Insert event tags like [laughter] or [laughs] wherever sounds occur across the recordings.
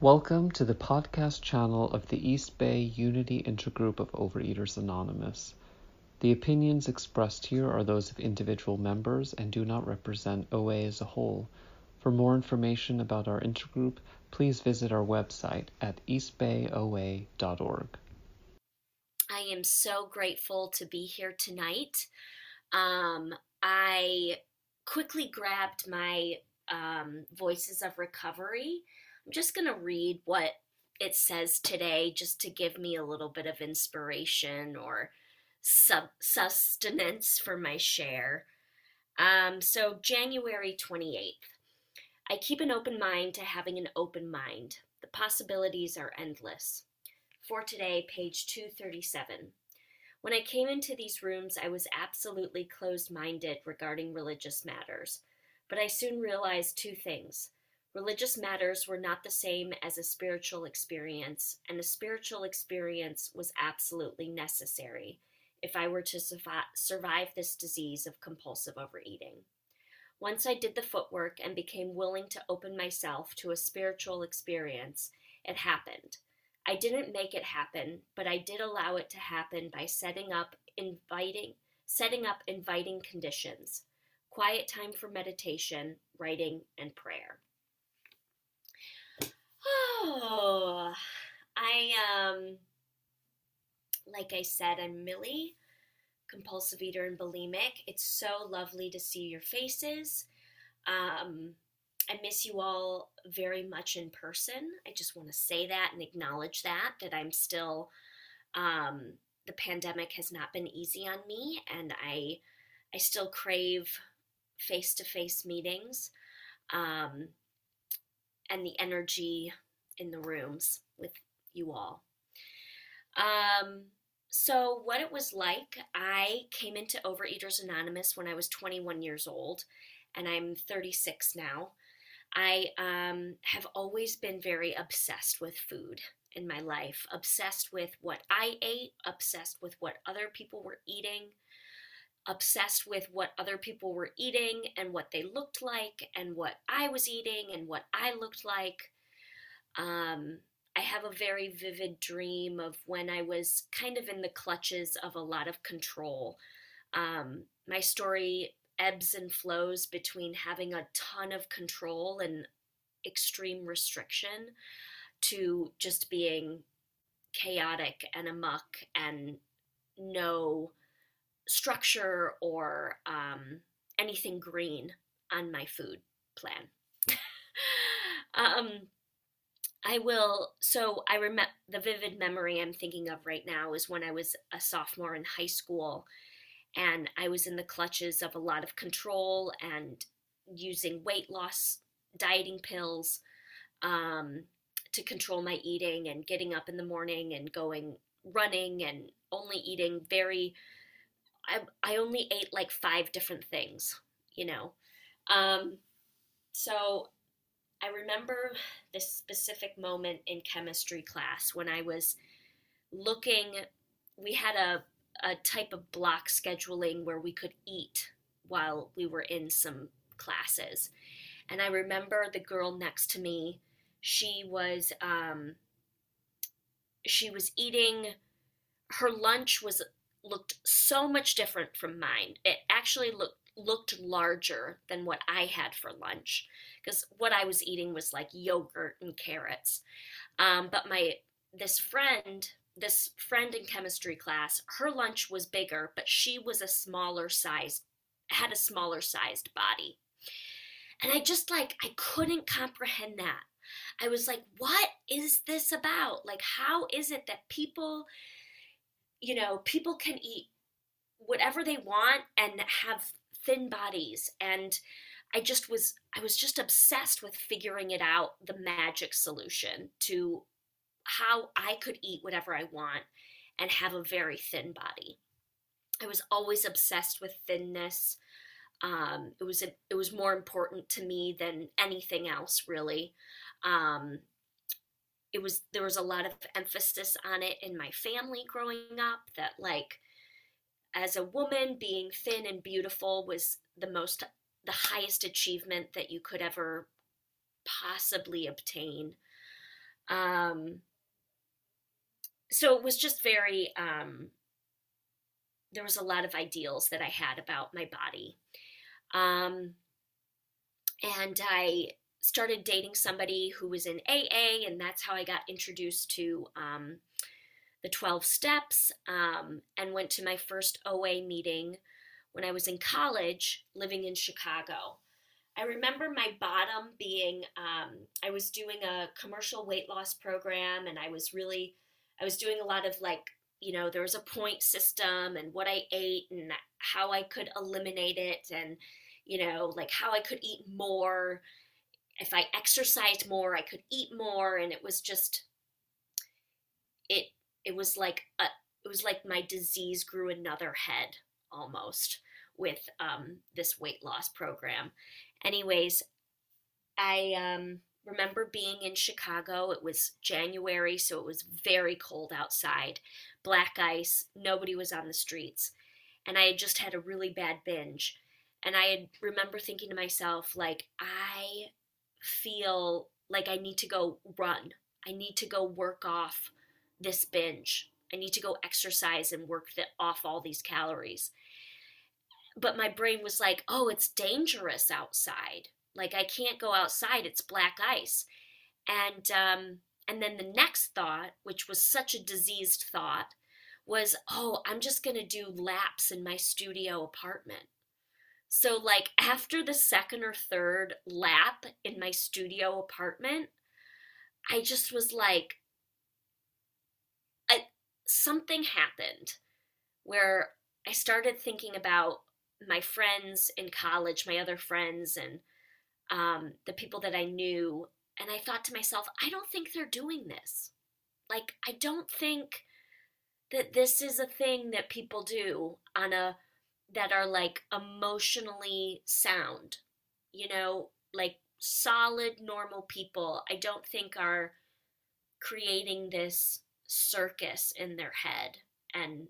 Welcome to the podcast channel of the East Bay Unity Intergroup of Overeaters Anonymous. The opinions expressed here are those of individual members and do not represent OA as a whole. For more information about our intergroup, please visit our website at eastbayoa.org. I am so grateful to be here tonight. Um, I quickly grabbed my um, Voices of Recovery I'm just going to read what it says today just to give me a little bit of inspiration or sub- sustenance for my share. Um, so, January 28th. I keep an open mind to having an open mind. The possibilities are endless. For today, page 237. When I came into these rooms, I was absolutely closed minded regarding religious matters. But I soon realized two things. Religious matters were not the same as a spiritual experience, and a spiritual experience was absolutely necessary if I were to survive this disease of compulsive overeating. Once I did the footwork and became willing to open myself to a spiritual experience, it happened. I didn't make it happen, but I did allow it to happen by setting up inviting setting up inviting conditions. Quiet time for meditation, writing, and prayer. Oh, I um, like I said, I'm Millie, compulsive eater and bulimic. It's so lovely to see your faces. Um, I miss you all very much in person. I just want to say that and acknowledge that that I'm still. Um, the pandemic has not been easy on me, and I, I still crave face-to-face meetings, um, and the energy in the rooms with you all. Um, so, what it was like, I came into Overeaters Anonymous when I was 21 years old, and I'm 36 now. I um, have always been very obsessed with food in my life, obsessed with what I ate, obsessed with what other people were eating, obsessed with what other people were eating and what they looked like, and what I was eating and what I looked like. Um, I have a very vivid dream of when I was kind of in the clutches of a lot of control. Um, my story ebbs and flows between having a ton of control and extreme restriction to just being chaotic and amuck and no structure or um, anything green on my food plan. [laughs] um, I will. So I remember the vivid memory I'm thinking of right now is when I was a sophomore in high school, and I was in the clutches of a lot of control and using weight loss dieting pills um, to control my eating and getting up in the morning and going running and only eating very. I I only ate like five different things, you know. Um, so I remember this specific moment in chemistry class when I was looking, we had a, a type of block scheduling where we could eat while we were in some classes. And I remember the girl next to me, she was um, she was eating her lunch was looked so much different from mine. It actually looked looked larger than what I had for lunch because what I was eating was like yogurt and carrots. Um, but my this friend, this friend in chemistry class, her lunch was bigger, but she was a smaller size, had a smaller sized body. And I just like I couldn't comprehend that. I was like, what is this about? Like, how is it that people, you know, people can eat whatever they want and have thin bodies and I just was I was just obsessed with figuring it out the magic solution to how I could eat whatever I want and have a very thin body. I was always obsessed with thinness. Um, it was a, it was more important to me than anything else really. Um, it was there was a lot of emphasis on it in my family growing up that like as a woman, being thin and beautiful was the most, the highest achievement that you could ever possibly obtain. Um, so it was just very, um, there was a lot of ideals that I had about my body. Um, and I started dating somebody who was in AA, and that's how I got introduced to um, the 12 steps um, and went to my first OA meeting when I was in college living in Chicago. I remember my bottom being um, I was doing a commercial weight loss program, and I was really, I was doing a lot of like, you know, there was a point system and what I ate and how I could eliminate it, and, you know, like how I could eat more. If I exercised more, I could eat more, and it was just, it, was like a, it was like my disease grew another head almost with um, this weight loss program. Anyways, I um, remember being in Chicago. It was January, so it was very cold outside, black ice, nobody was on the streets. And I had just had a really bad binge. And I had, remember thinking to myself, like, I feel like I need to go run. I need to go work off this binge. I need to go exercise and work the, off all these calories but my brain was like, oh, it's dangerous outside. Like I can't go outside. It's black ice. And um, and then the next thought, which was such a diseased thought, was, oh, I'm just gonna do laps in my studio apartment. So like after the second or third lap in my studio apartment, I just was like, something happened where I started thinking about my friends in college, my other friends, and um, the people that I knew, and I thought to myself, I don't think they're doing this. Like, I don't think that this is a thing that people do on a that are like emotionally sound, you know, like solid, normal people. I don't think are creating this circus in their head and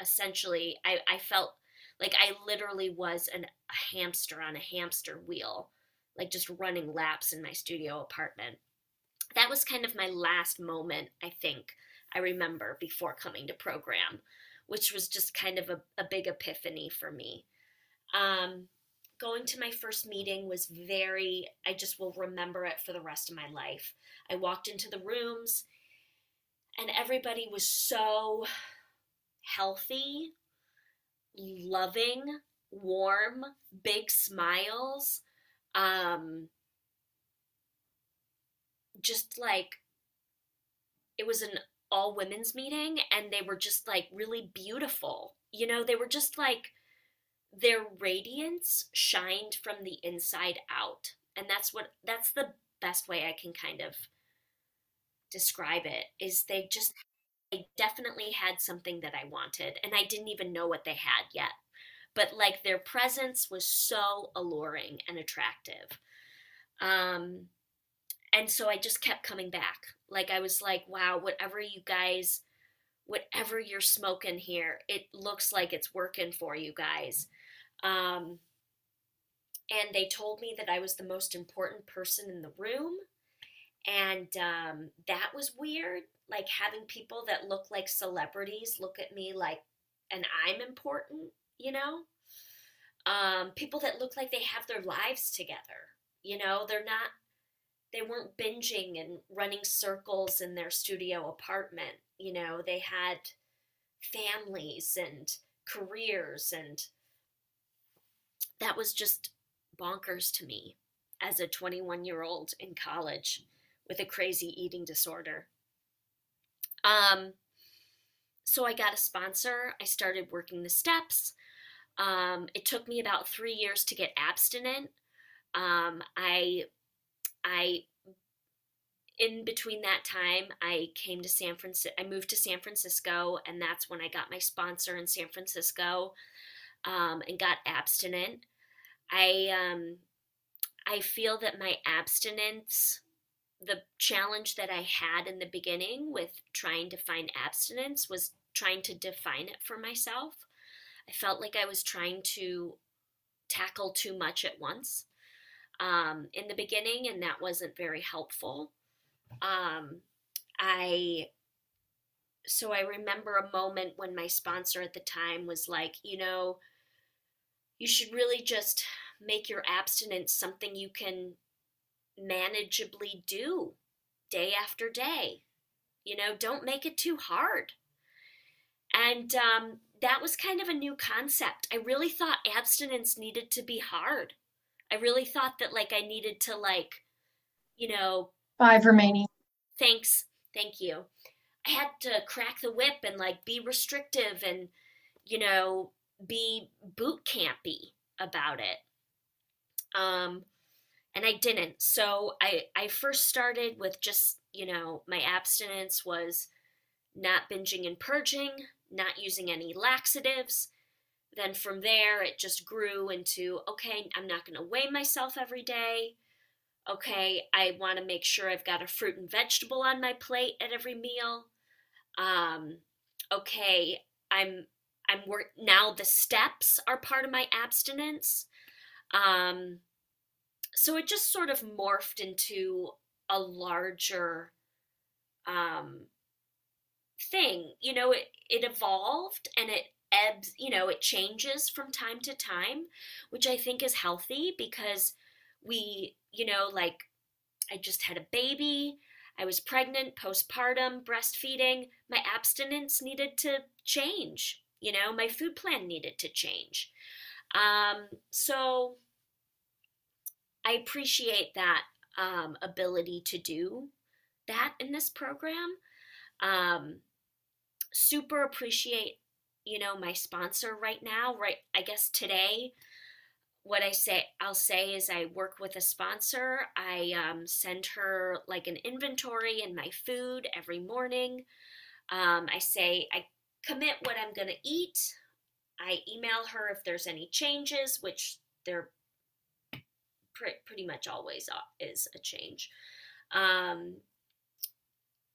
essentially I, I felt like I literally was an, a hamster on a hamster wheel, like just running laps in my studio apartment. That was kind of my last moment, I think, I remember before coming to program, which was just kind of a, a big epiphany for me. Um, going to my first meeting was very, I just will remember it for the rest of my life. I walked into the rooms and everybody was so healthy loving, warm, big smiles. Um, just like it was an all women's meeting and they were just like really beautiful. You know, they were just like their radiance shined from the inside out. And that's what that's the best way I can kind of describe it is they just they definitely had something that I wanted, and I didn't even know what they had yet. But like their presence was so alluring and attractive. Um, and so I just kept coming back. Like I was like, wow, whatever you guys, whatever you're smoking here, it looks like it's working for you guys. Um, and they told me that I was the most important person in the room. And um, that was weird like having people that look like celebrities look at me like and I'm important, you know? Um, people that look like they have their lives together. You know, they're not they weren't binging and running circles in their studio apartment. You know, they had families and careers and that was just bonkers to me as a 21 year old in college with a crazy eating disorder. Um, so I got a sponsor. I started working the steps. Um, it took me about three years to get abstinent. Um, I, I, in between that time, I came to San Francisco. I moved to San Francisco, and that's when I got my sponsor in San Francisco, um, and got abstinent. I, um, I feel that my abstinence the challenge that I had in the beginning with trying to find abstinence was trying to define it for myself. I felt like I was trying to tackle too much at once um, in the beginning, and that wasn't very helpful. um, I so I remember a moment when my sponsor at the time was like, you know, you should really just make your abstinence something you can manageably do day after day. You know, don't make it too hard. And um, that was kind of a new concept. I really thought abstinence needed to be hard. I really thought that like I needed to like, you know, five remaining. Thanks. Thank you. I had to crack the whip and like be restrictive and you know, be boot campy about it. Um and I didn't. So I I first started with just, you know, my abstinence was not binging and purging, not using any laxatives. Then from there, it just grew into okay, I'm not going to weigh myself every day. Okay, I want to make sure I've got a fruit and vegetable on my plate at every meal. Um, okay, I'm I'm work now. The steps are part of my abstinence. Um, so it just sort of morphed into a larger um, thing. You know, it, it evolved and it ebbs, you know, it changes from time to time, which I think is healthy because we, you know, like I just had a baby, I was pregnant, postpartum, breastfeeding, my abstinence needed to change. You know, my food plan needed to change. Um, so I appreciate that um, ability to do that in this program. Um, super appreciate, you know, my sponsor right now. Right, I guess today, what I say, I'll say is I work with a sponsor. I um, send her like an inventory and my food every morning. Um, I say I commit what I'm to eat. I email her if there's any changes, which there pre- pretty much always is a change. Um,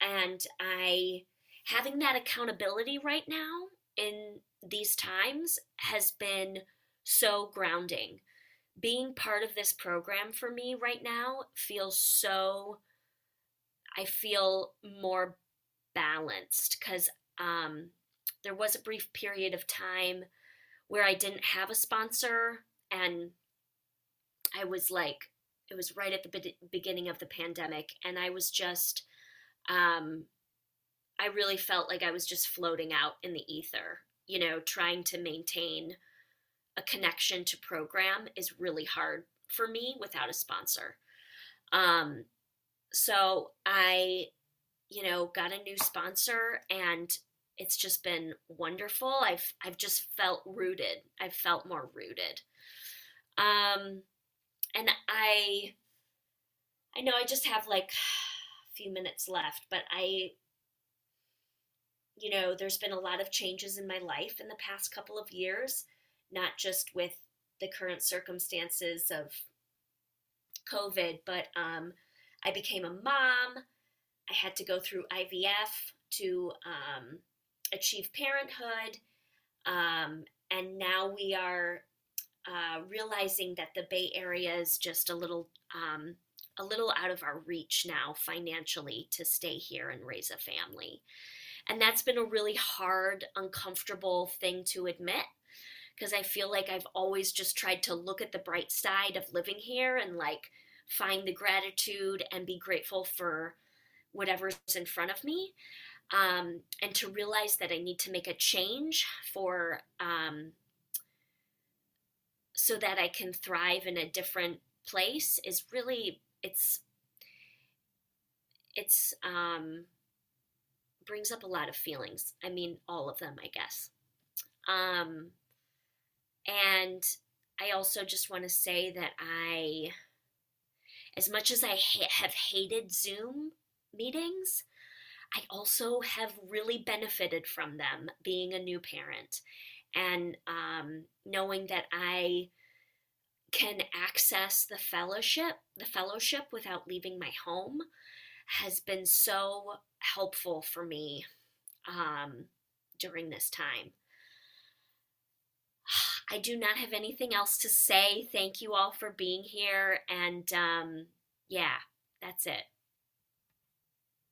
and I having that accountability right now in these times has been so grounding. Being part of this program for me right now feels so I feel more balanced because um, there was a brief period of time where I didn't have a sponsor and I was like, it was right at the be- beginning of the pandemic, and I was just, um, I really felt like I was just floating out in the ether, you know, trying to maintain a connection to program is really hard for me without a sponsor. Um, so I, you know, got a new sponsor and it's just been wonderful. I've I've just felt rooted. I've felt more rooted. Um, and I I know I just have like a few minutes left, but I you know, there's been a lot of changes in my life in the past couple of years, not just with the current circumstances of COVID, but um, I became a mom. I had to go through IVF to um, achieve parenthood. Um, and now we are uh, realizing that the Bay Area is just a little um, a little out of our reach now financially to stay here and raise a family. And that's been a really hard, uncomfortable thing to admit because I feel like I've always just tried to look at the bright side of living here and like find the gratitude and be grateful for whatever's in front of me. Um, and to realize that I need to make a change for um, so that I can thrive in a different place is really it's it's um brings up a lot of feelings. I mean all of them, I guess. Um and I also just want to say that I as much as I ha- have hated Zoom meetings, I also have really benefited from them being a new parent and um, knowing that I can access the fellowship, the fellowship without leaving my home has been so helpful for me um, during this time. [sighs] I do not have anything else to say. Thank you all for being here. And um, yeah, that's it.